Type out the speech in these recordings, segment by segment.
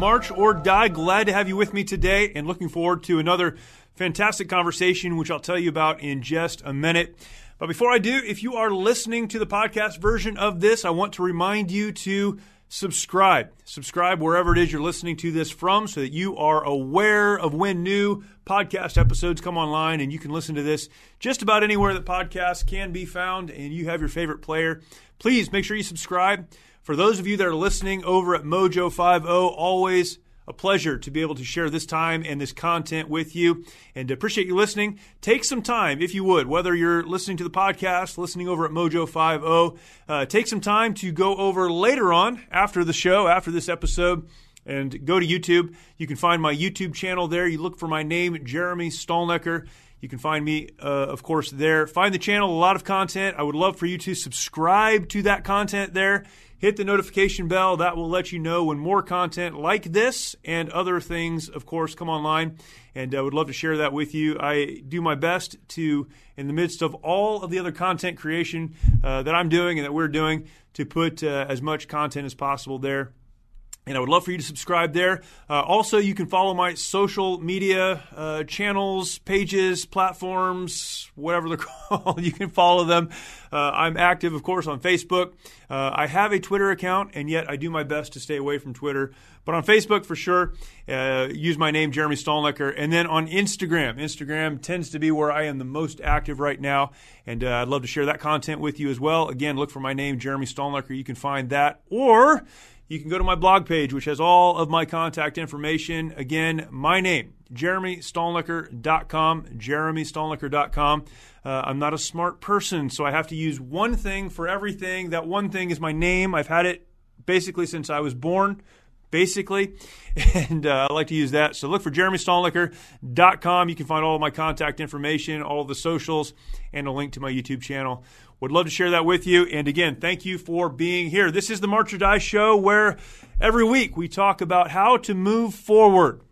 March or Die. Glad to have you with me today and looking forward to another fantastic conversation, which I'll tell you about in just a minute. But before I do, if you are listening to the podcast version of this, I want to remind you to subscribe. Subscribe wherever it is you're listening to this from so that you are aware of when new podcast episodes come online and you can listen to this just about anywhere that podcasts can be found and you have your favorite player. Please make sure you subscribe. For those of you that are listening over at Mojo 50, always a pleasure to be able to share this time and this content with you and appreciate you listening. Take some time, if you would, whether you're listening to the podcast, listening over at Mojo 50, uh, take some time to go over later on after the show, after this episode, and go to YouTube. You can find my YouTube channel there. You look for my name, Jeremy Stalnecker. You can find me, uh, of course, there. Find the channel, a lot of content. I would love for you to subscribe to that content there hit the notification bell. That will let you know when more content like this and other things, of course, come online. And I would love to share that with you. I do my best to, in the midst of all of the other content creation uh, that I'm doing and that we're doing, to put uh, as much content as possible there. And I would love for you to subscribe there. Uh, also, you can follow my social media uh, channels, pages, platforms, whatever they're called. you can follow them. Uh, I'm active, of course, on Facebook. Uh, I have a Twitter account, and yet I do my best to stay away from Twitter. But on Facebook, for sure, uh, use my name, Jeremy Stalnecker. And then on Instagram, Instagram tends to be where I am the most active right now. And uh, I'd love to share that content with you as well. Again, look for my name, Jeremy Stalnecker. You can find that. Or you can go to my blog page, which has all of my contact information. Again, my name, jeremystalnecker.com, jeremystalnecker.com. Uh, I'm not a smart person, so I have to use one thing for everything. That one thing is my name. I've had it basically since I was born, basically, and uh, I like to use that. So look for jeremystalnecker.com. You can find all of my contact information, all the socials, and a link to my YouTube channel. Would love to share that with you. And again, thank you for being here. This is the March or Die show where every week we talk about how to move forward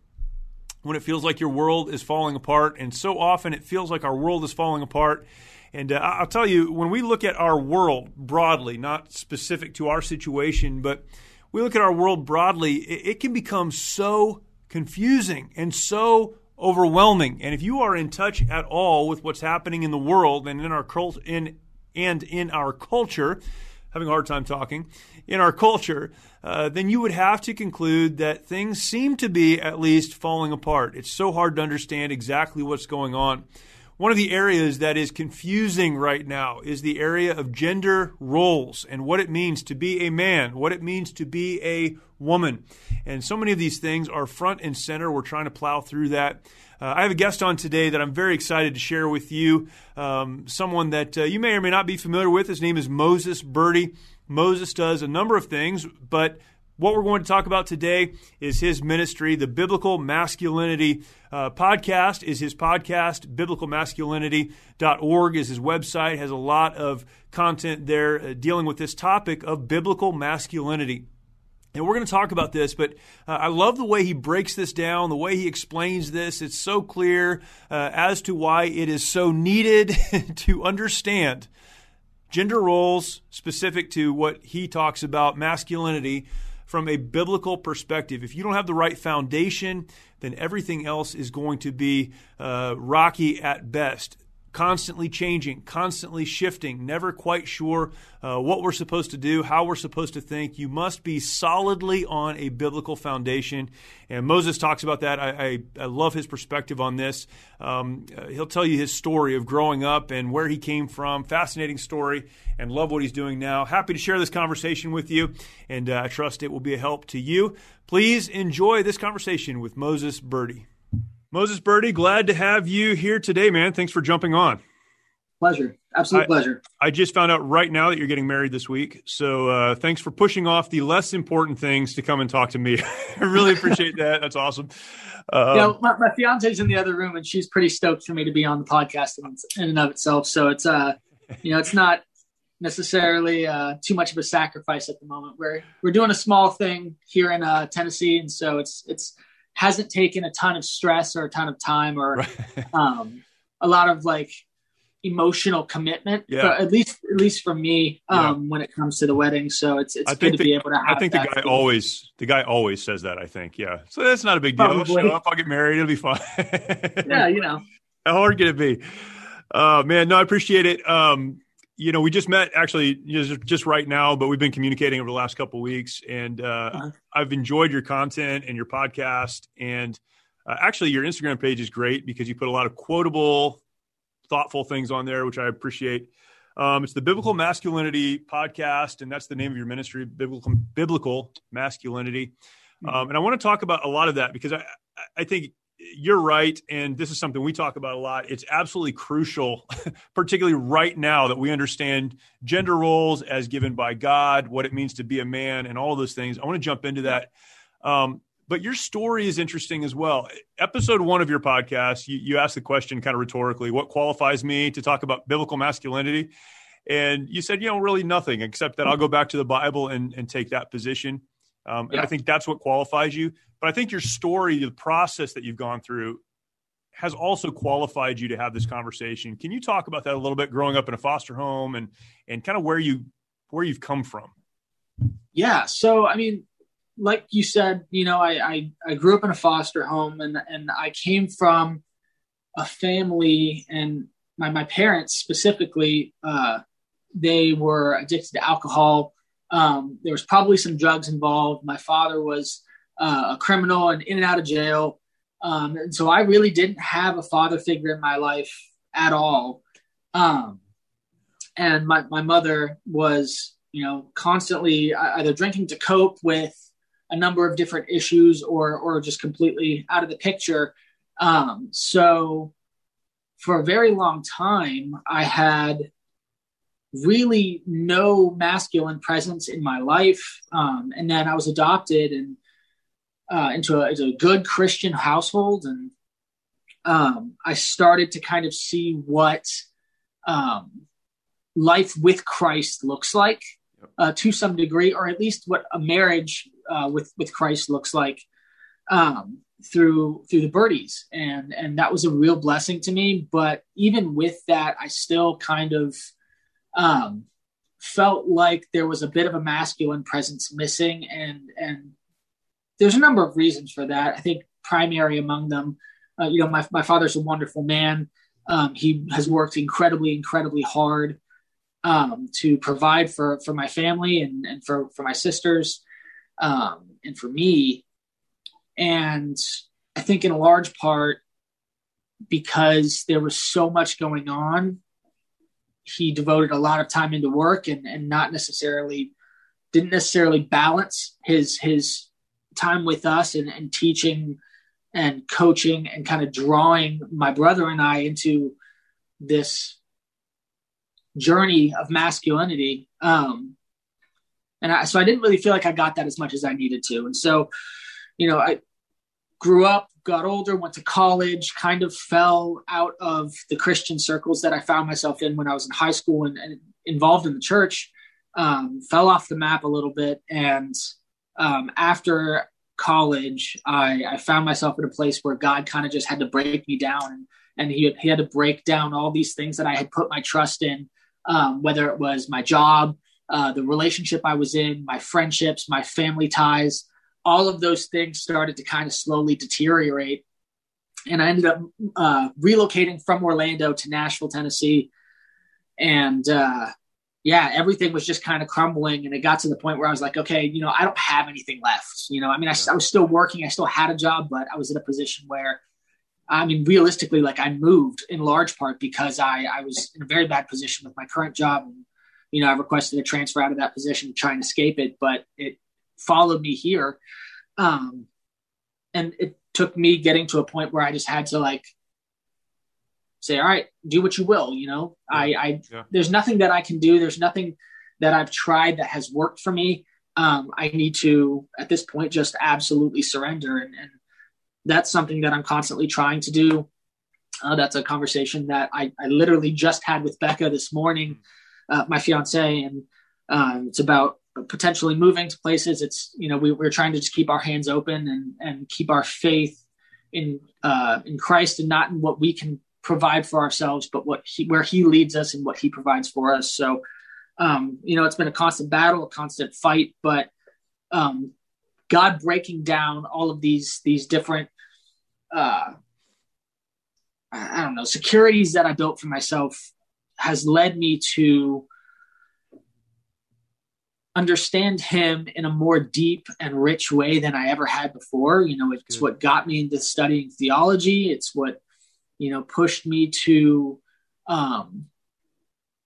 when it feels like your world is falling apart. And so often it feels like our world is falling apart. And uh, I'll tell you, when we look at our world broadly, not specific to our situation, but we look at our world broadly, it, can become so confusing and so overwhelming. And if you are in touch at all with what's happening in the world and in our cult, in and in our culture, having a hard time talking, in our culture, uh, then you would have to conclude that things seem to be at least falling apart. It's so hard to understand exactly what's going on. One of the areas that is confusing right now is the area of gender roles and what it means to be a man, what it means to be a woman. And so many of these things are front and center. We're trying to plow through that. Uh, I have a guest on today that I'm very excited to share with you. Um, someone that uh, you may or may not be familiar with. His name is Moses Birdie. Moses does a number of things, but what we're going to talk about today is his ministry. The Biblical Masculinity uh, podcast is his podcast. Biblicalmasculinity.org is his website. Has a lot of content there uh, dealing with this topic of biblical masculinity. And we're going to talk about this, but uh, I love the way he breaks this down, the way he explains this. It's so clear uh, as to why it is so needed to understand gender roles specific to what he talks about, masculinity, from a biblical perspective. If you don't have the right foundation, then everything else is going to be uh, rocky at best constantly changing, constantly shifting, never quite sure uh, what we're supposed to do, how we're supposed to think. You must be solidly on a biblical foundation. And Moses talks about that. I, I, I love his perspective on this. Um, uh, he'll tell you his story of growing up and where he came from. Fascinating story, and love what he's doing now. Happy to share this conversation with you, and uh, I trust it will be a help to you. Please enjoy this conversation with Moses Birdie. Moses Birdie, glad to have you here today, man. Thanks for jumping on. Pleasure. Absolute I, pleasure. I just found out right now that you're getting married this week. So uh, thanks for pushing off the less important things to come and talk to me. I really appreciate that. That's awesome. Um, yeah, my, my fiance's in the other room and she's pretty stoked for me to be on the podcast in, in and of itself. So it's, uh, you know, it's not necessarily uh, too much of a sacrifice at the moment. We're, we're doing a small thing here in uh, Tennessee. And so it's, it's, hasn't taken a ton of stress or a ton of time or right. um, a lot of like emotional commitment. Yeah. at least at least for me, um, yeah. when it comes to the wedding. So it's it's I good to the, be able to. I think the guy feeling. always the guy always says that. I think yeah. So that's not a big deal. Probably. Show up, I'll get married. It'll be fine. yeah, you know. How hard can it be? Uh, man, no, I appreciate it. Um, you know, we just met actually just, just right now, but we've been communicating over the last couple weeks, and uh, uh-huh. I've enjoyed your content and your podcast. And uh, actually, your Instagram page is great because you put a lot of quotable, thoughtful things on there, which I appreciate. Um, it's the Biblical Masculinity Podcast, and that's the name of your ministry, Biblical Biblical Masculinity. Mm-hmm. Um, and I want to talk about a lot of that because I, I think you're right. And this is something we talk about a lot. It's absolutely crucial, particularly right now, that we understand gender roles as given by God, what it means to be a man, and all those things. I want to jump into that. Um, but your story is interesting as well. Episode one of your podcast, you, you asked the question kind of rhetorically what qualifies me to talk about biblical masculinity? And you said, you know, really nothing except that I'll go back to the Bible and, and take that position. Um, yeah. And I think that's what qualifies you. But I think your story, the process that you've gone through, has also qualified you to have this conversation. Can you talk about that a little bit? Growing up in a foster home and and kind of where you where you've come from. Yeah. So I mean, like you said, you know, I I, I grew up in a foster home, and and I came from a family, and my my parents specifically, uh, they were addicted to alcohol. Um, there was probably some drugs involved. My father was uh, a criminal and in and out of jail. Um, and so I really didn't have a father figure in my life at all. Um, and my, my mother was, you know, constantly either drinking to cope with a number of different issues or, or just completely out of the picture. Um, so for a very long time, I had really no masculine presence in my life. Um, and then I was adopted and uh, into, a, into a good Christian household, and um, I started to kind of see what um, life with Christ looks like uh, to some degree, or at least what a marriage uh, with with Christ looks like um, through through the birdies, and and that was a real blessing to me. But even with that, I still kind of um, felt like there was a bit of a masculine presence missing, and and there's a number of reasons for that. I think primary among them, uh, you know, my, my father's a wonderful man. Um, he has worked incredibly, incredibly hard um, to provide for, for my family and, and for, for my sisters um, and for me. And I think in a large part, because there was so much going on, he devoted a lot of time into work and, and not necessarily didn't necessarily balance his his time with us and, and teaching and coaching and kind of drawing my brother and I into this journey of masculinity. Um, and I, so I didn't really feel like I got that as much as I needed to. And so, you know, I grew up, got older, went to college, kind of fell out of the Christian circles that I found myself in when I was in high school and, and involved in the church. Um, fell off the map a little bit and um, after college, I, I, found myself in a place where God kind of just had to break me down, and, he, he, had to break down all these things that I had put my trust in, um, whether it was my job, uh, the relationship I was in, my friendships, my family ties, all of those things started to kind of slowly deteriorate. And I ended up uh, relocating from Orlando to Nashville, Tennessee. And uh, yeah, everything was just kind of crumbling. And it got to the point where I was like, okay, you know, I don't have anything left. You know, I mean, I, I was still working, I still had a job, but I was in a position where I mean, realistically, like I moved in large part because I, I was in a very bad position with my current job. And, you know, I requested a transfer out of that position to try and escape it, but it followed me here. Um, and it took me getting to a point where I just had to like say, all right, do what you will. You know, yeah. I, I, yeah. there's nothing that I can do. There's nothing that I've tried that has worked for me. Um, I need to, at this point, just absolutely surrender and, and that's something that I'm constantly trying to do. Uh, that's a conversation that I, I, literally just had with Becca this morning, uh, my fiance, and um, it's about potentially moving to places. It's you know we, are trying to just keep our hands open and and keep our faith in uh, in Christ and not in what we can provide for ourselves, but what he where He leads us and what He provides for us. So um, you know it's been a constant battle, a constant fight, but um, God breaking down all of these these different uh, I don't know securities that I built for myself has led me to understand him in a more deep and rich way than I ever had before. You know, it's Good. what got me into studying theology. It's what, you know, pushed me to um,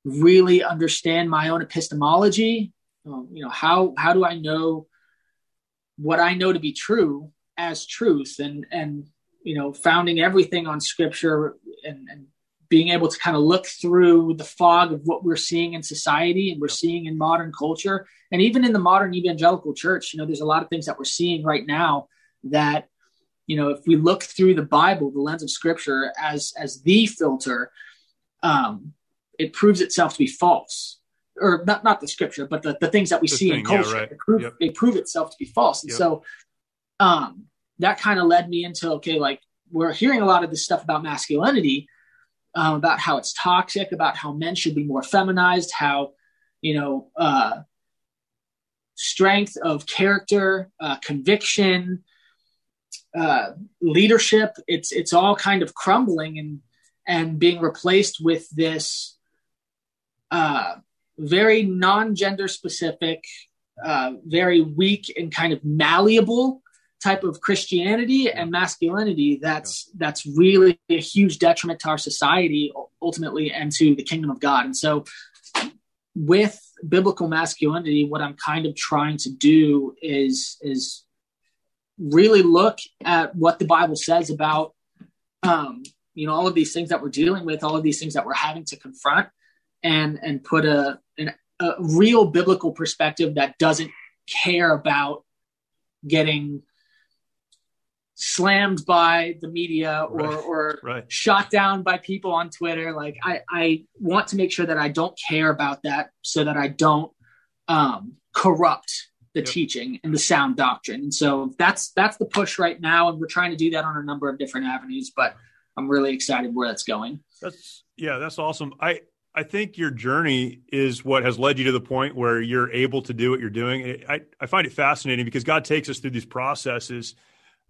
really understand my own epistemology. Um, you know, how how do I know what I know to be true as truth and and you know founding everything on scripture and, and being able to kind of look through the fog of what we're seeing in society and we're seeing in modern culture and even in the modern evangelical church you know there's a lot of things that we're seeing right now that you know if we look through the bible the lens of scripture as as the filter um it proves itself to be false or not not the scripture, but the, the things that we the see thing, in culture. Yeah, right. they, prove, yep. they prove itself to be false. And yep. so um, that kind of led me into okay, like we're hearing a lot of this stuff about masculinity, um, about how it's toxic, about how men should be more feminized, how you know uh, strength of character, uh, conviction, uh, leadership. It's it's all kind of crumbling and and being replaced with this uh, very non-gender specific, uh, very weak and kind of malleable type of Christianity and masculinity that's that's really a huge detriment to our society ultimately and to the kingdom of God. And so with biblical masculinity, what I'm kind of trying to do is is really look at what the Bible says about um, you know all of these things that we're dealing with, all of these things that we're having to confront, and and put a an, a real biblical perspective that doesn't care about getting slammed by the media or right. or right. shot down by people on Twitter. Like I, I want to make sure that I don't care about that so that I don't um, corrupt the yep. teaching and the sound doctrine. And so that's that's the push right now, and we're trying to do that on a number of different avenues. But I'm really excited where that's going. That's yeah, that's awesome. I I think your journey is what has led you to the point where you're able to do what you're doing. I, I find it fascinating because God takes us through these processes.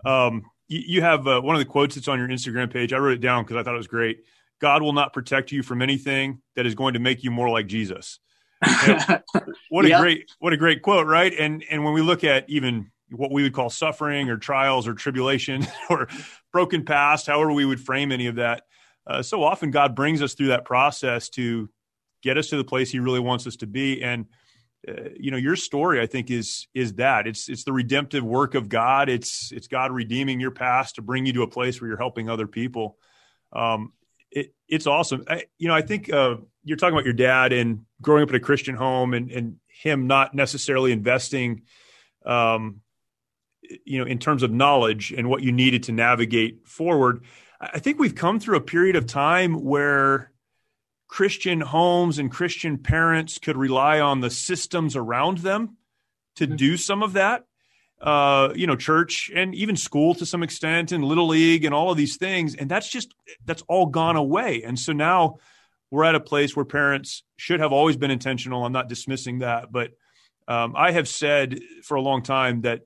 Um, you, you, have uh, one of the quotes that's on your Instagram page. I wrote it down because I thought it was great. God will not protect you from anything that is going to make you more like Jesus. what a yep. great what a great quote, right? And and when we look at even what we would call suffering or trials or tribulation or broken past, however we would frame any of that, uh, so often God brings us through that process to get us to the place He really wants us to be. And uh, you know, your story, I think, is is that it's it's the redemptive work of God. It's it's God redeeming your past to bring you to a place where you're helping other people. Um, it, it's awesome. I, you know, I think uh, you're talking about your dad and growing up in a Christian home, and and him not necessarily investing, um, you know, in terms of knowledge and what you needed to navigate forward. I think we've come through a period of time where Christian homes and Christian parents could rely on the systems around them to mm-hmm. do some of that. Uh, you know, church and even school to some extent, and little league and all of these things, and that's just that's all gone away. And so now we're at a place where parents should have always been intentional. I'm not dismissing that, but um, I have said for a long time that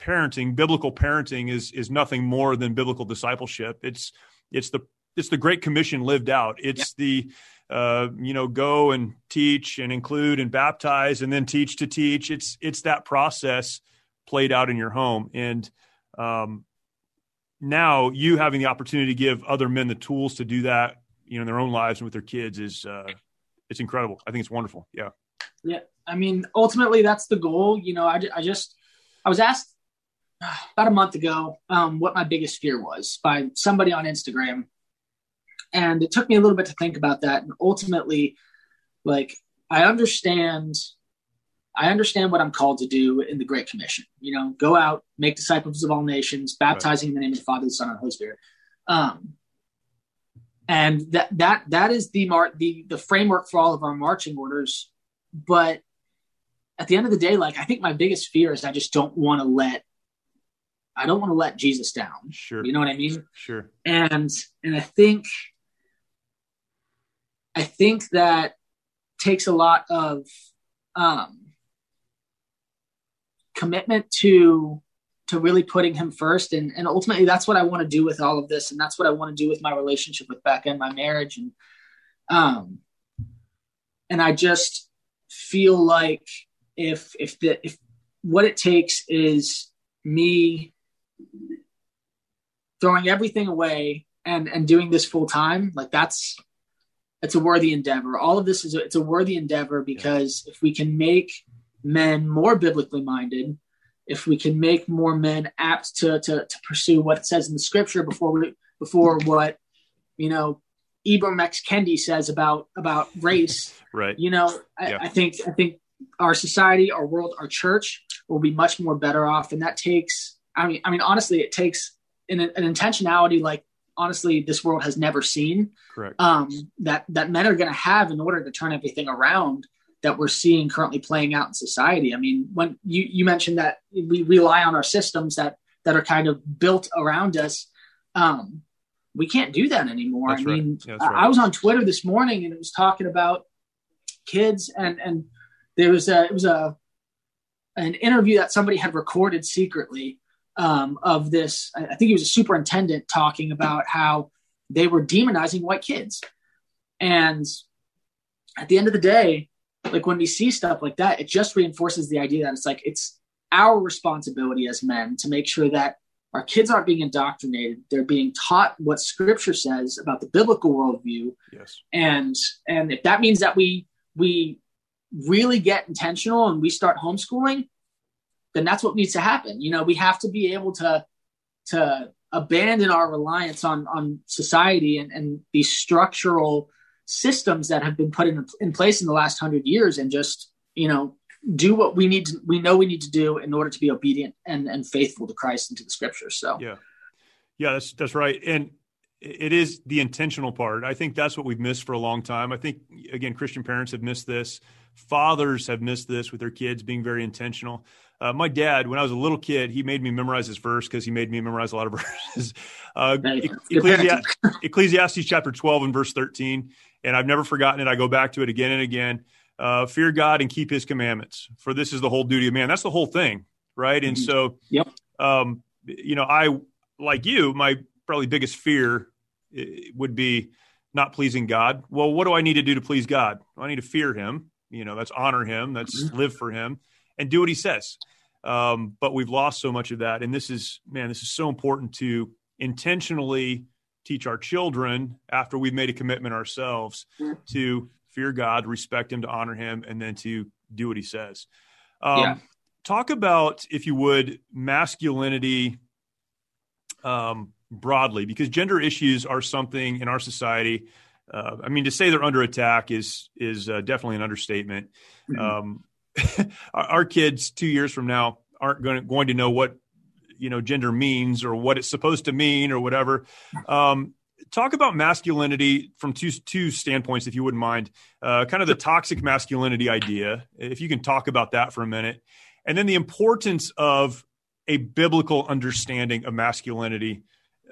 parenting, biblical parenting, is is nothing more than biblical discipleship. It's it's the it's the Great Commission lived out. It's yeah. the uh, you know go and teach and include and baptize and then teach to teach. It's it's that process played out in your home and um, now you having the opportunity to give other men the tools to do that you know in their own lives and with their kids is uh, it's incredible. I think it's wonderful. Yeah. Yeah. I mean, ultimately that's the goal. You know, I, I just I was asked about a month ago um, what my biggest fear was by somebody on Instagram. And it took me a little bit to think about that. And ultimately, like, I understand. I understand what I'm called to do in the Great Commission. You know, go out, make disciples of all nations, baptizing right. in the name of the Father, the Son, and the Holy Spirit. Um, and that that that is the mar- the the framework for all of our marching orders. But at the end of the day, like I think my biggest fear is I just don't want to let I don't want to let Jesus down. Sure. You know what I mean? Sure. And and I think I think that takes a lot of um commitment to to really putting him first. And and ultimately that's what I want to do with all of this. And that's what I want to do with my relationship with Becca and my marriage. And um and I just feel like if if the if what it takes is me throwing everything away and and doing this full time like that's it's a worthy endeavor. All of this is a, it's a worthy endeavor because if we can make men more biblically minded if we can make more men apt to to, to pursue what it says in the scripture before we before what you know Ibram X. Kendi says about about race. Right. You know I, yeah. I think I think our society our world our church will be much more better off. And that takes I mean I mean honestly it takes an, an intentionality like honestly this world has never seen. Correct. Um that that men are going to have in order to turn everything around that we're seeing currently playing out in society i mean when you you mentioned that we rely on our systems that that are kind of built around us um we can't do that anymore That's i mean right. I, I was on twitter this morning and it was talking about kids and and there was a it was a an interview that somebody had recorded secretly um, of this. I think he was a superintendent talking about how they were demonizing white kids. And at the end of the day, like when we see stuff like that, it just reinforces the idea that it's like it's our responsibility as men to make sure that our kids aren't being indoctrinated. They're being taught what scripture says about the biblical worldview. Yes. And and if that means that we we really get intentional and we start homeschooling, then that's what needs to happen. You know, we have to be able to to abandon our reliance on on society and, and these structural systems that have been put in in place in the last hundred years, and just you know do what we need to we know we need to do in order to be obedient and and faithful to Christ and to the Scriptures. So yeah, yeah, that's that's right, and it is the intentional part. I think that's what we've missed for a long time. I think again, Christian parents have missed this. Fathers have missed this with their kids being very intentional. Uh, my dad, when I was a little kid, he made me memorize his verse because he made me memorize a lot of verses. Uh, Ecclesiastes, Ecclesiastes chapter 12 and verse 13. And I've never forgotten it. I go back to it again and again. Uh, fear God and keep his commandments, for this is the whole duty of man. That's the whole thing, right? And so, yep. Um, you know, I, like you, my probably biggest fear would be not pleasing God. Well, what do I need to do to please God? I need to fear him. You know, that's honor him, that's mm-hmm. live for him, and do what he says. Um, but we've lost so much of that. And this is, man, this is so important to intentionally teach our children after we've made a commitment ourselves to fear God, respect Him, to honor Him, and then to do what He says. Um, yeah. Talk about, if you would, masculinity um, broadly, because gender issues are something in our society. Uh, I mean, to say they're under attack is is uh, definitely an understatement. Mm-hmm. Um, our kids two years from now aren't going to, going to know what you know gender means or what it's supposed to mean or whatever. Um, talk about masculinity from two two standpoints, if you wouldn't mind. Uh, kind of the toxic masculinity idea, if you can talk about that for a minute, and then the importance of a biblical understanding of masculinity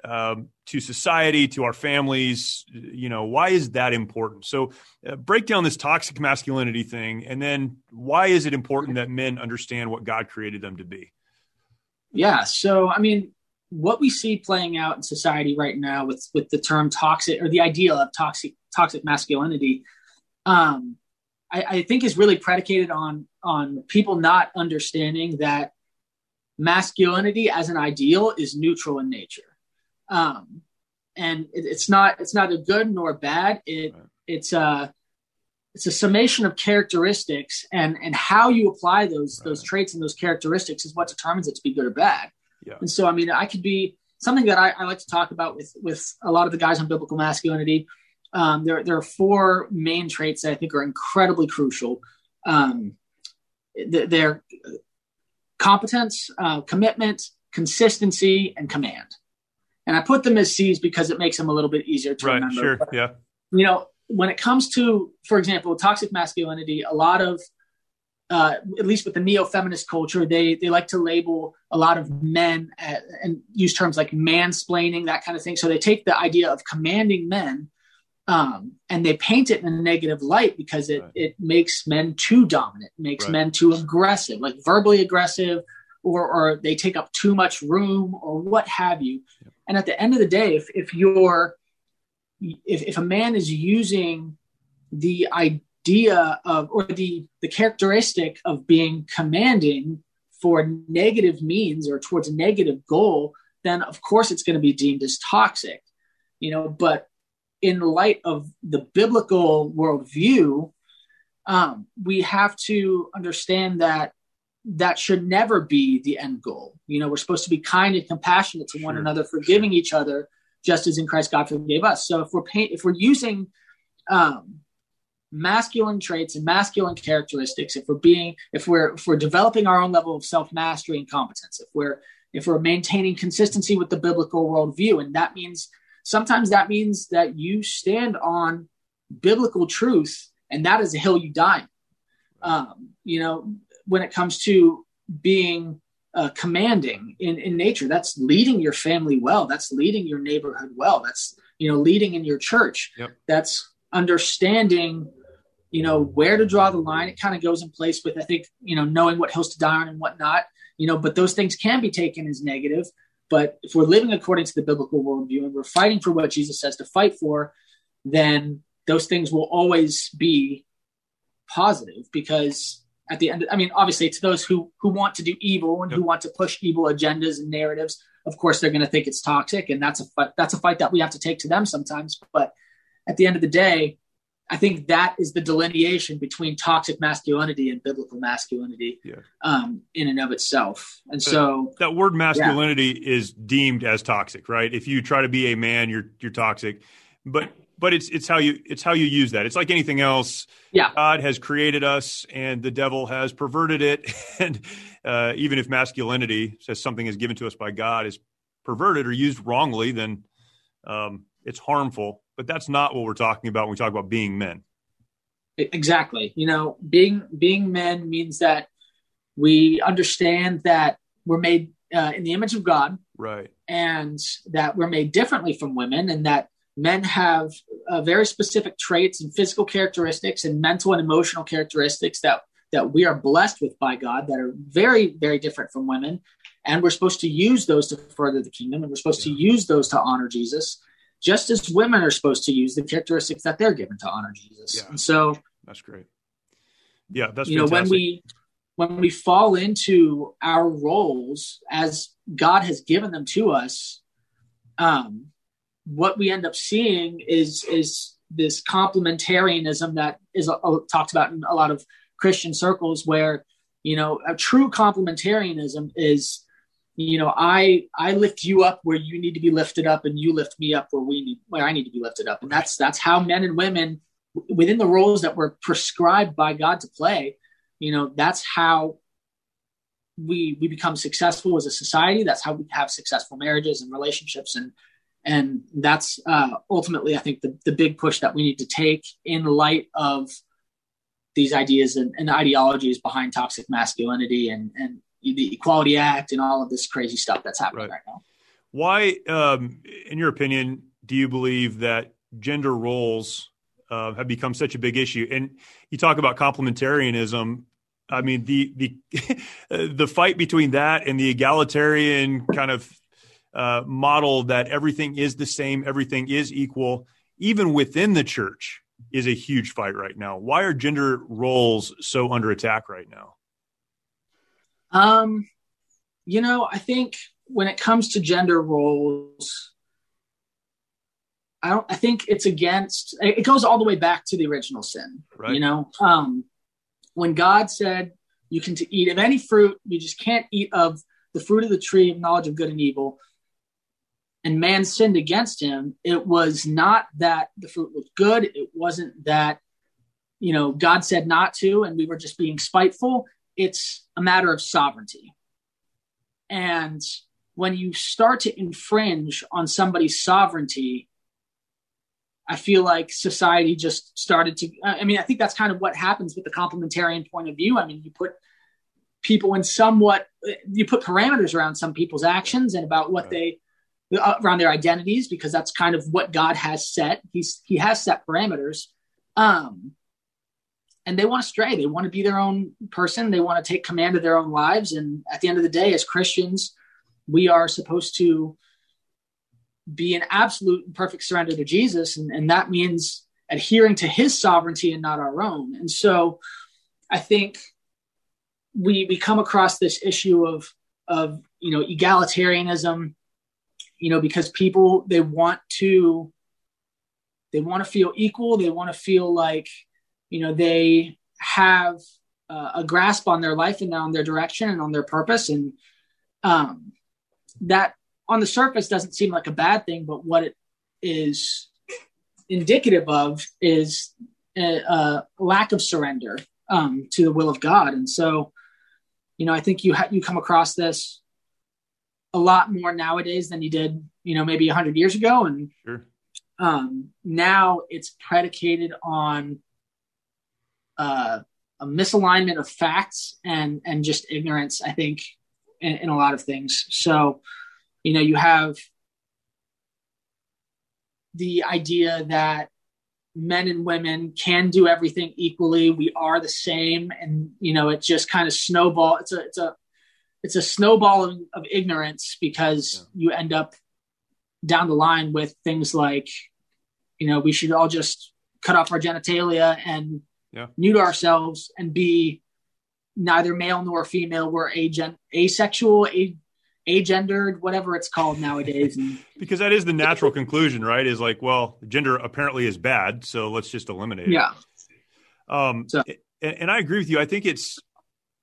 um, to society, to our families? You know, why is that important? So, uh, break down this toxic masculinity thing, and then why is it important that men understand what God created them to be? Yeah. So, I mean, what we see playing out in society right now with with the term toxic or the ideal of toxic toxic masculinity, um, I, I think is really predicated on on people not understanding that masculinity as an ideal is neutral in nature. Um, and it, it's not it's neither good nor bad. It right. it's a it's a summation of characteristics and and how you apply those right. those traits and those characteristics is what determines it to be good or bad. Yeah. And so, I mean, I could be something that I, I, like to talk about with with a lot of the guys on biblical masculinity. Um, there, there are four main traits that I think are incredibly crucial. Um, they're competence, uh, commitment, consistency, and command. And I put them as C's because it makes them a little bit easier to remember. right, remember. Sure, but, yeah. You know, when it comes to, for example, toxic masculinity, a lot of uh, at least with the neo-feminist culture, they they like to label a lot of men at, and use terms like mansplaining, that kind of thing. So they take the idea of commanding men um, and they paint it in a negative light because it right. it makes men too dominant, makes right. men too aggressive, like verbally aggressive, or or they take up too much room, or what have you. Yep. And at the end of the day, if if you're if, if a man is using the idea of or the the characteristic of being commanding for negative means or towards a negative goal then of course it's going to be deemed as toxic you know but in light of the biblical worldview um, we have to understand that that should never be the end goal you know we're supposed to be kind and compassionate to one another forgiving sure. each other just as in christ god forgave us. So if we're paint if we're using um, masculine traits and masculine characteristics if we're being if we're if we're developing our own level of self-mastery and competence if we're if we're maintaining consistency with the biblical worldview and that means sometimes that means that you stand on biblical truth and that is a hill you die. Um, you know when it comes to being uh, commanding in, in nature that's leading your family well that's leading your neighborhood well that's you know leading in your church yep. that's understanding you know, where to draw the line. It kind of goes in place with, I think, you know, knowing what hills to die on and whatnot, you know, but those things can be taken as negative. But if we're living according to the biblical worldview and we're fighting for what Jesus says to fight for, then those things will always be positive because at the end, I mean, obviously, to those who who want to do evil and yep. who want to push evil agendas and narratives, of course, they're going to think it's toxic, and that's a fight, that's a fight that we have to take to them sometimes. But at the end of the day, I think that is the delineation between toxic masculinity and biblical masculinity yeah. um, in and of itself. And so that word masculinity yeah. is deemed as toxic, right? If you try to be a man, you're you're toxic. But but it's it's how you it's how you use that. It's like anything else. Yeah. God has created us, and the devil has perverted it. And uh, even if masculinity says something is given to us by God is perverted or used wrongly, then um, it's harmful but that's not what we're talking about when we talk about being men. Exactly. You know, being being men means that we understand that we're made uh, in the image of God, right, and that we're made differently from women, and that men have uh, very specific traits and physical characteristics and mental and emotional characteristics that that we are blessed with by God that are very very different from women, and we're supposed to use those to further the kingdom, and we're supposed yeah. to use those to honor Jesus just as women are supposed to use the characteristics that they're given to honor Jesus. Yeah. And so that's great. Yeah, that's you fantastic. know when we when we fall into our roles as God has given them to us, um, what we end up seeing is is this complementarianism that is uh, talked about in a lot of Christian circles, where you know a true complementarianism is you know i i lift you up where you need to be lifted up and you lift me up where we need where i need to be lifted up. And that's that's how men and women within the roles that were prescribed by god to play you know that's how we we become successful as a society. That's how we have successful marriages and relationships and and that's uh, ultimately i think the, the big push that we need to take in light of these ideas and, and ideologies behind toxic masculinity and and the Equality Act and all of this crazy stuff that's happening right, right now. Why, um, in your opinion, do you believe that gender roles uh, have become such a big issue? And you talk about complementarianism. I mean, the the the fight between that and the egalitarian kind of uh, model that everything is the same, everything is equal, even within the church, is a huge fight right now. Why are gender roles so under attack right now? Um, you know, I think when it comes to gender roles, I don't. I think it's against. It goes all the way back to the original sin. Right. You know, um, when God said you can eat of any fruit, you just can't eat of the fruit of the tree of knowledge of good and evil. And man sinned against him. It was not that the fruit was good. It wasn't that you know God said not to, and we were just being spiteful. It's a matter of sovereignty. And when you start to infringe on somebody's sovereignty, I feel like society just started to. I mean, I think that's kind of what happens with the complementarian point of view. I mean, you put people in somewhat, you put parameters around some people's actions and about what right. they, around their identities, because that's kind of what God has set. He's He has set parameters. Um, and they want to stray. They want to be their own person. They want to take command of their own lives. And at the end of the day, as Christians, we are supposed to be an absolute and perfect surrender to Jesus. And, and that means adhering to his sovereignty and not our own. And so I think we, we come across this issue of, of, you know, egalitarianism, you know, because people, they want to, they want to feel equal. They want to feel like, you know they have uh, a grasp on their life and on their direction and on their purpose and um, that on the surface doesn't seem like a bad thing but what it is indicative of is a, a lack of surrender um, to the will of god and so you know i think you ha- you come across this a lot more nowadays than you did you know maybe 100 years ago and sure. um, now it's predicated on uh, a misalignment of facts and and just ignorance. I think in, in a lot of things. So, you know, you have the idea that men and women can do everything equally. We are the same, and you know, it just kind of snowball. It's a it's a it's a snowball of, of ignorance because yeah. you end up down the line with things like, you know, we should all just cut off our genitalia and yeah. to ourselves and be neither male nor female. We're agen- asexual, a- agendered, whatever it's called nowadays. Because that is the natural conclusion, right? Is like, well, gender apparently is bad, so let's just eliminate it. Yeah. Um, so. and, and I agree with you. I think it's,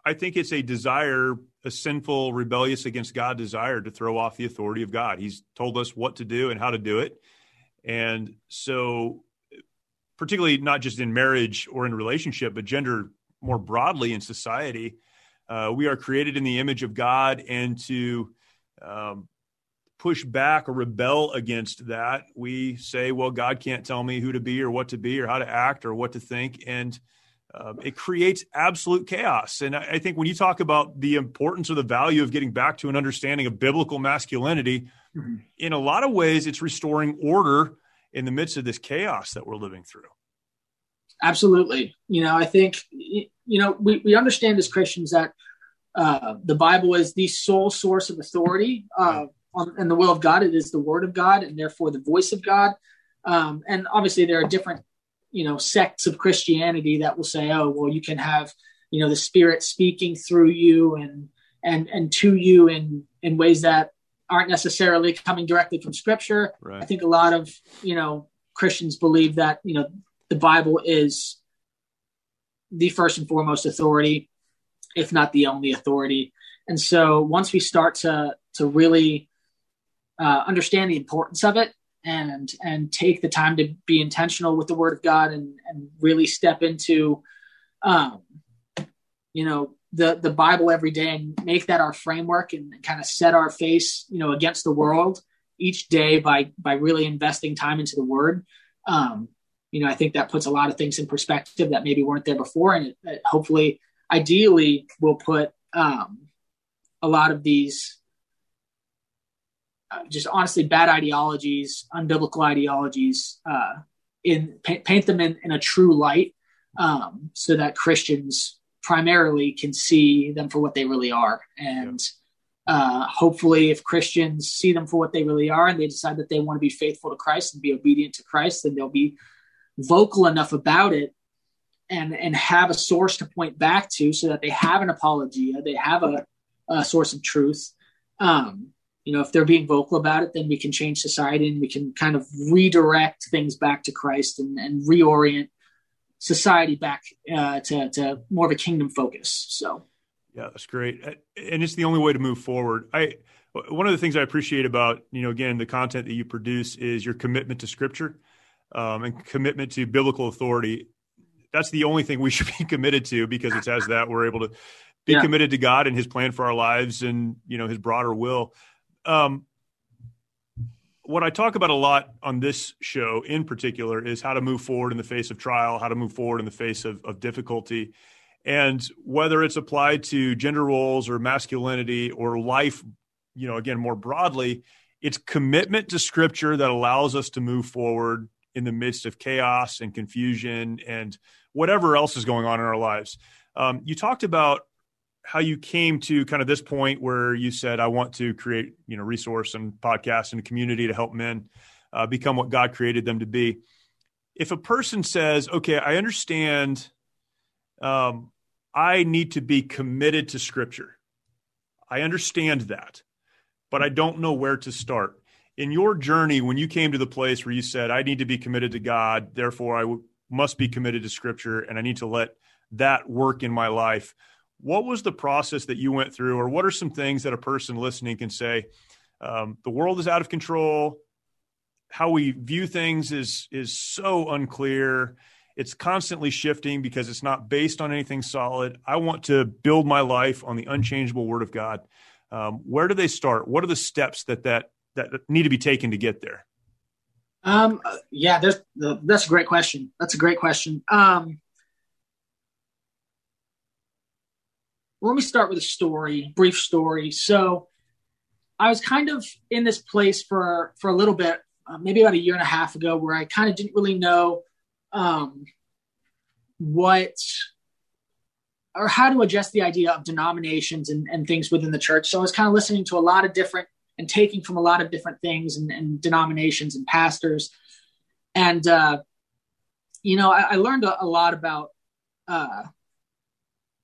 I think it's a desire, a sinful, rebellious against God desire to throw off the authority of God. He's told us what to do and how to do it. And so particularly not just in marriage or in relationship, but gender more broadly in society. Uh, we are created in the image of God, and to um, push back or rebel against that, we say, "Well, God can't tell me who to be or what to be or how to act or what to think," and um, it creates absolute chaos. And I, I think when you talk about the importance or the value of getting back to an understanding of biblical masculinity, mm-hmm. in a lot of ways, it's restoring order in the midst of this chaos that we're living through. Absolutely. You know, I think, you know, we, we understand as Christians that uh, the Bible is the sole source of authority uh, on, in the will of God. It is the word of God and therefore the voice of God. Um, and obviously, there are different, you know, sects of Christianity that will say, oh, well, you can have, you know, the Spirit speaking through you and and and to you in in ways that aren't necessarily coming directly from scripture. Right. I think a lot of, you know, Christians believe that, you know, the Bible is the first and foremost authority, if not the only authority. And so once we start to to really uh, understand the importance of it and and take the time to be intentional with the Word of God and and really step into, um, you know, the the Bible every day and make that our framework and kind of set our face, you know, against the world each day by by really investing time into the Word. Um, you know, I think that puts a lot of things in perspective that maybe weren't there before, and it, it hopefully, ideally, will put um, a lot of these just honestly bad ideologies, unbiblical ideologies, uh, in paint, paint them in, in, a true light, um, so that Christians primarily can see them for what they really are. And uh, hopefully, if Christians see them for what they really are, and they decide that they want to be faithful to Christ and be obedient to Christ, then they'll be vocal enough about it and and have a source to point back to so that they have an apologia they have a, a source of truth um, you know if they're being vocal about it then we can change society and we can kind of redirect things back to christ and, and reorient society back uh, to, to more of a kingdom focus. So. Yeah that's great. And it's the only way to move forward. I one of the things i appreciate about you know again the content that you produce is your commitment to scripture um, and commitment to biblical authority. That's the only thing we should be committed to because it's as that we're able to be yeah. committed to God and His plan for our lives and you know His broader will. Um, what I talk about a lot on this show, in particular, is how to move forward in the face of trial, how to move forward in the face of, of difficulty, and whether it's applied to gender roles or masculinity or life, you know, again more broadly, it's commitment to Scripture that allows us to move forward in the midst of chaos and confusion and whatever else is going on in our lives. Um, you talked about how you came to kind of this point where you said, "I want to create, you know, resource and podcast and a community to help men uh, become what God created them to be." If a person says, "Okay, I understand, um, I need to be committed to Scripture," I understand that, but I don't know where to start. In your journey, when you came to the place where you said, "I need to be committed to God," therefore I w- must be committed to scripture and I need to let that work in my life. What was the process that you went through, or what are some things that a person listening can say? Um, the world is out of control. How we view things is is so unclear. It's constantly shifting because it's not based on anything solid. I want to build my life on the unchangeable Word of God. Um, where do they start? What are the steps that that that need to be taken to get there? Um, yeah, there's, that's a great question. That's a great question. Um, let me start with a story, brief story. So, I was kind of in this place for for a little bit, uh, maybe about a year and a half ago, where I kind of didn't really know um, what or how to adjust the idea of denominations and, and things within the church. So I was kind of listening to a lot of different and taking from a lot of different things and, and denominations and pastors. And, uh, you know, I, I learned a, a, lot about, uh,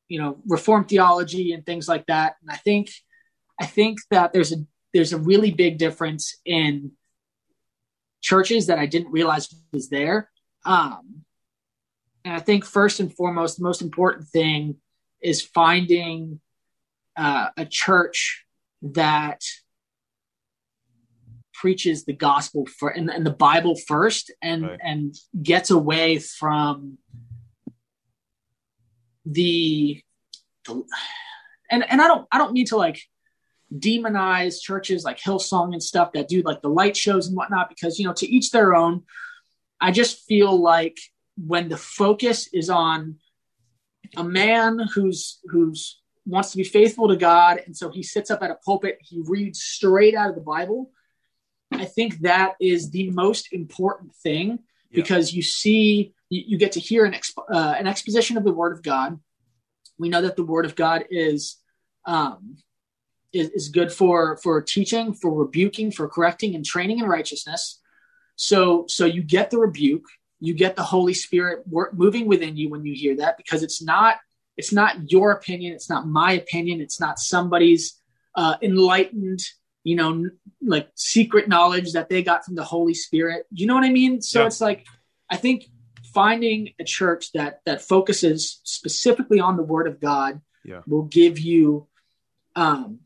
you know, reform theology and things like that. And I think, I think that there's a, there's a really big difference in churches that I didn't realize was there. Um, and I think first and foremost, the most important thing is finding uh, a church that preaches the gospel for and, and the Bible first and right. and gets away from the, and and I don't I don't mean to like demonize churches like Hillsong and stuff that do like the light shows and whatnot because you know to each their own. I just feel like when the focus is on a man who's who's wants to be faithful to God and so he sits up at a pulpit he reads straight out of the Bible I think that is the most important thing yeah. because you see, you, you, get to hear an, exp- uh, an exposition of the Word of God. We know that the Word of God is um, is, is good for for teaching, for rebuking, for correcting, and training in righteousness. So so you get the rebuke, you get the Holy Spirit work, moving within you when you hear that because it's not it's not your opinion, it's not my opinion, it's not somebody's uh, enlightened you know, like secret knowledge that they got from the Holy Spirit. You know what I mean? So yeah. it's like, I think finding a church that that focuses specifically on the Word of God yeah. will give you um,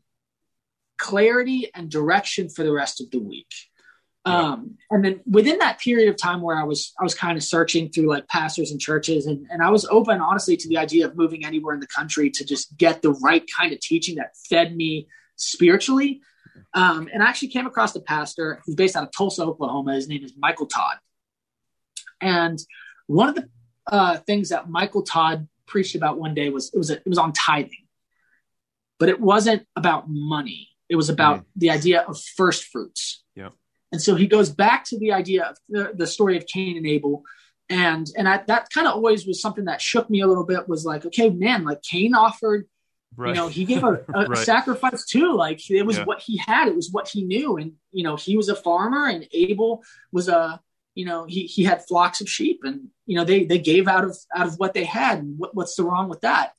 clarity and direction for the rest of the week. Yeah. Um, and then within that period of time where I was I was kind of searching through like pastors and churches and, and I was open honestly to the idea of moving anywhere in the country to just get the right kind of teaching that fed me spiritually. Um, and I actually came across a pastor who's based out of Tulsa, Oklahoma. His name is Michael Todd. And one of the uh, things that Michael Todd preached about one day was it was a, it was on tithing, but it wasn't about money. It was about mm. the idea of first fruits. Yeah. And so he goes back to the idea of the, the story of Cain and Abel. And and I, that kind of always was something that shook me a little bit was like, okay, man, like Cain offered, right. you know, he gave a, a, right. sacrifice too. Like it was yeah. what he had, it was what he knew. And, you know, he was a farmer and Abel was a, you know, he, he had flocks of sheep and, you know, they, they gave out of, out of what they had. And what, what's the wrong with that?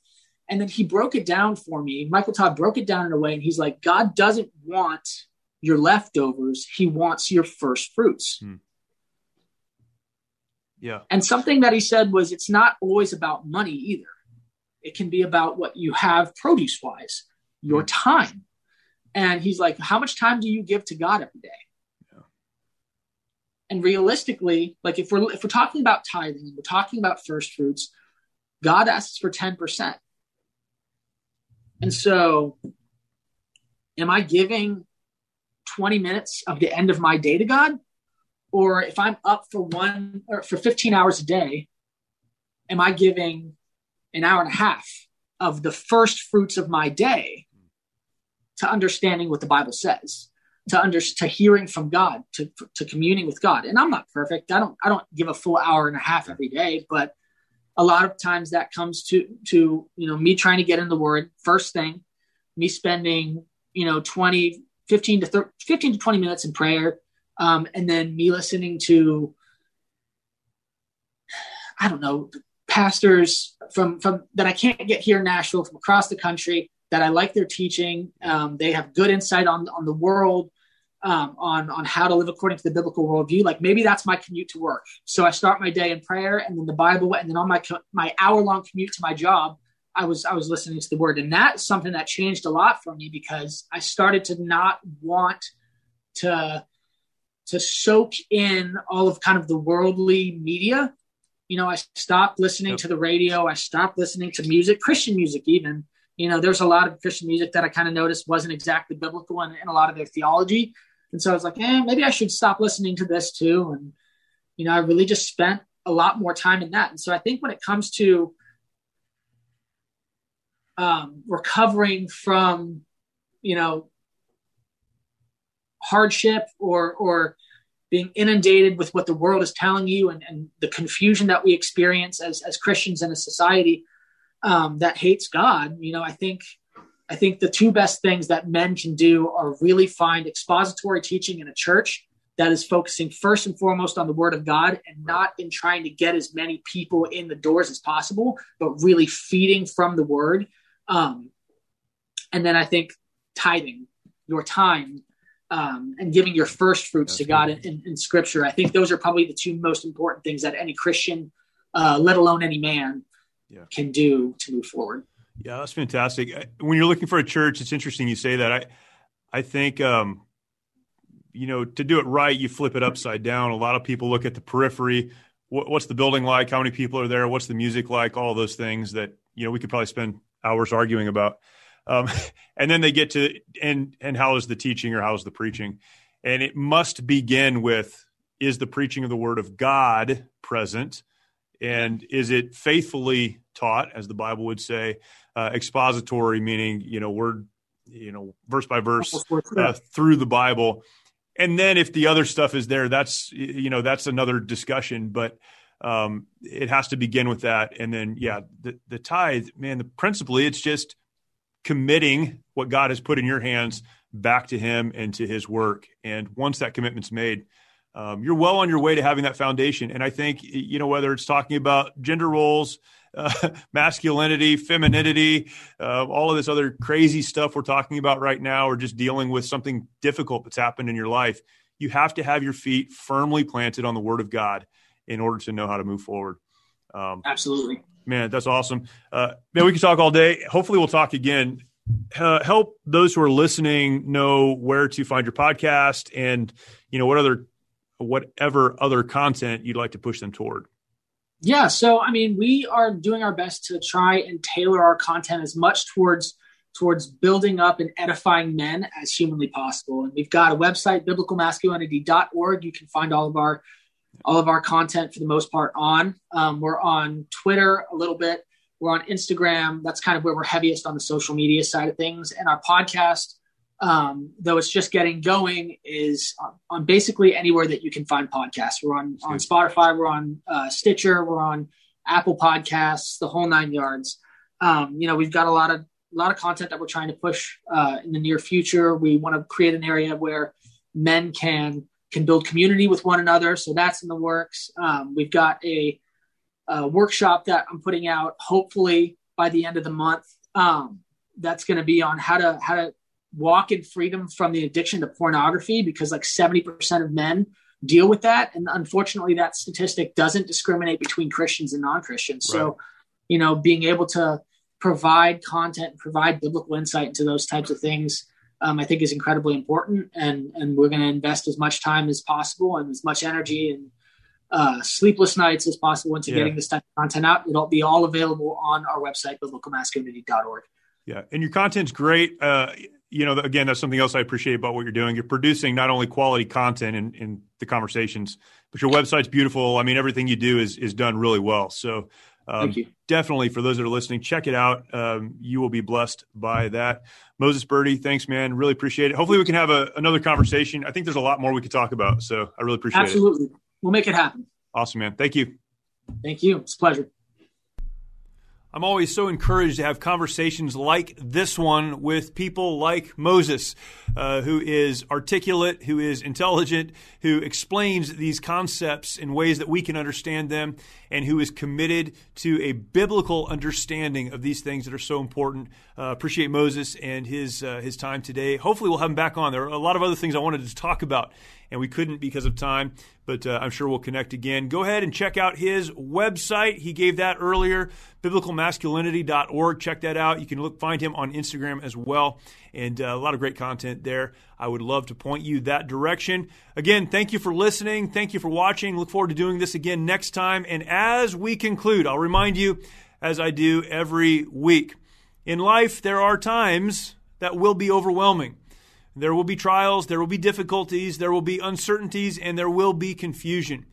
And then he broke it down for me. Michael Todd broke it down in a way, and he's like, God doesn't want your leftovers, He wants your first fruits. Hmm. Yeah. And something that he said was, it's not always about money either. It can be about what you have produce wise, your hmm. time. And he's like, how much time do you give to God every day? And realistically, like if we're if we're talking about tithing we're talking about first fruits, God asks for 10%. And so, am I giving 20 minutes of the end of my day to God? Or if I'm up for one or for 15 hours a day, am I giving an hour and a half of the first fruits of my day to understanding what the Bible says, to under, to hearing from God, to, to communing with God? And I'm not perfect. I don't I don't give a full hour and a half every day, but a lot of times that comes to to you know me trying to get in the word first thing me spending you know 20 15 to 30, 15 to 20 minutes in prayer um, and then me listening to i don't know pastors from from that i can't get here in nashville from across the country that i like their teaching um, they have good insight on on the world um, on on how to live according to the biblical worldview. Like maybe that's my commute to work. So I start my day in prayer, and then the Bible, and then on my my hour long commute to my job, I was I was listening to the Word, and that's something that changed a lot for me because I started to not want to to soak in all of kind of the worldly media. You know, I stopped listening yep. to the radio. I stopped listening to music, Christian music, even. You know, there's a lot of Christian music that I kind of noticed wasn't exactly biblical in, in a lot of their theology. And so I was like, eh, maybe I should stop listening to this too. And, you know, I really just spent a lot more time in that. And so I think when it comes to um, recovering from, you know, hardship or, or being inundated with what the world is telling you and, and the confusion that we experience as, as Christians in a society um, that hates God, you know, I think I think the two best things that men can do are really find expository teaching in a church that is focusing first and foremost on the word of God and not in trying to get as many people in the doors as possible, but really feeding from the word. Um, and then I think tithing your time um, and giving your first fruits That's to God in, in, in, Scripture. I think those are probably the two most important things that any Christian, uh, let alone any man, yeah. can do to move forward. Yeah, that's fantastic. When you're looking for a church, it's interesting you say that. I I think um, you know to do it right, you flip it upside down. A lot of people look at the periphery. What, what's the building like? How many people are there? What's the music like? All those things that you know we could probably spend hours arguing about. Um, and then they get to and and how is the teaching or how is the preaching? And it must begin with is the preaching of the word of God present, and is it faithfully taught, as the Bible would say? Uh, expository, meaning you know word, you know verse by verse uh, through the Bible. And then if the other stuff is there, that's you know that's another discussion. But um, it has to begin with that, and then yeah, the the tithe, man. The, principally, it's just committing what God has put in your hands back to Him and to His work. And once that commitment's made, um, you're well on your way to having that foundation. And I think you know whether it's talking about gender roles uh, masculinity, femininity, uh, all of this other crazy stuff we're talking about right now, or just dealing with something difficult that's happened in your life, you have to have your feet firmly planted on the Word of God in order to know how to move forward. Um, Absolutely, man, that's awesome. Uh, man, we can talk all day. Hopefully, we'll talk again. Uh, help those who are listening know where to find your podcast and you know what other whatever other content you'd like to push them toward. Yeah, so I mean, we are doing our best to try and tailor our content as much towards towards building up and edifying men as humanly possible. And we've got a website, biblicalmasculinity.org. You can find all of our all of our content for the most part on. Um, we're on Twitter a little bit. We're on Instagram. That's kind of where we're heaviest on the social media side of things. And our podcast, um, though it's just getting going, is on, on, basically anywhere that you can find podcasts. We're on on Spotify, we're on uh, Stitcher, we're on Apple Podcasts, the whole nine yards. Um, you know, we've got a lot of a lot of content that we're trying to push uh, in the near future. We want to create an area where men can can build community with one another. So that's in the works. Um, we've got a, a, workshop that I'm putting out, hopefully by the end of the month. Um, that's going to be on how to how to walk in freedom from the addiction to pornography because like 70% of men deal with that. And unfortunately that statistic doesn't discriminate between christians and non-christians. Right. so you know being able to provide content provide biblical insight into those types of things um, i think is incredibly important. And and we're going to invest as much time as possible and as much energy and uh, sleepless nights as possible into yeah. getting this type of content out. It'll be all available on our website biblicalmasculinity.org yeah. And your content's great. Uh, you know, again, that's something else I appreciate about what you're doing. You're producing not only quality content in, in the conversations, but your website's beautiful. I mean, everything you do is is done really well. So, um, definitely for those that are listening, check it out. Um, you will be blessed by that. Moses Birdie, thanks, man. Really appreciate it. Hopefully, we can have a, another conversation. I think there's a lot more we could talk about. So, I really appreciate Absolutely. it. Absolutely, we'll make it happen. Awesome, man. Thank you. Thank you. It's a pleasure. I'm always so encouraged to have conversations like this one with people like Moses, uh, who is articulate, who is intelligent, who explains these concepts in ways that we can understand them, and who is committed to a biblical understanding of these things that are so important. Uh, appreciate Moses and his uh, his time today. Hopefully, we'll have him back on. There are a lot of other things I wanted to talk about and we couldn't because of time, but uh, I'm sure we'll connect again. Go ahead and check out his website. He gave that earlier, biblicalmasculinity.org. Check that out. You can look find him on Instagram as well, and uh, a lot of great content there. I would love to point you that direction. Again, thank you for listening. Thank you for watching. Look forward to doing this again next time. And as we conclude, I'll remind you, as I do every week, in life, there are times that will be overwhelming. There will be trials, there will be difficulties, there will be uncertainties, and there will be confusion.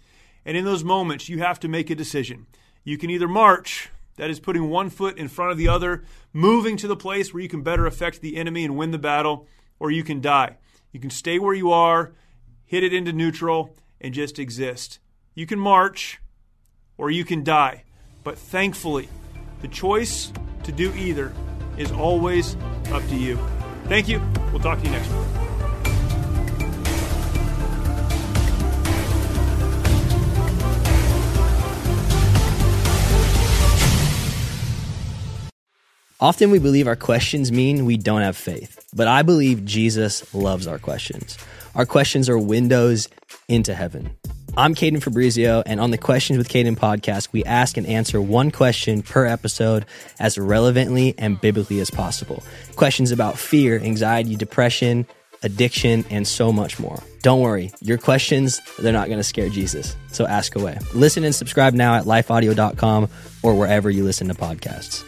And in those moments, you have to make a decision. You can either march, that is putting one foot in front of the other, moving to the place where you can better affect the enemy and win the battle, or you can die. You can stay where you are, hit it into neutral, and just exist. You can march, or you can die. But thankfully, the choice to do either is always up to you. Thank you. We'll talk to you next week. Often we believe our questions mean we don't have faith, but I believe Jesus loves our questions. Our questions are windows into heaven. I'm Caden Fabrizio, and on the Questions with Caden podcast, we ask and answer one question per episode as relevantly and biblically as possible. Questions about fear, anxiety, depression, addiction, and so much more. Don't worry, your questions, they're not going to scare Jesus. So ask away. Listen and subscribe now at lifeaudio.com or wherever you listen to podcasts.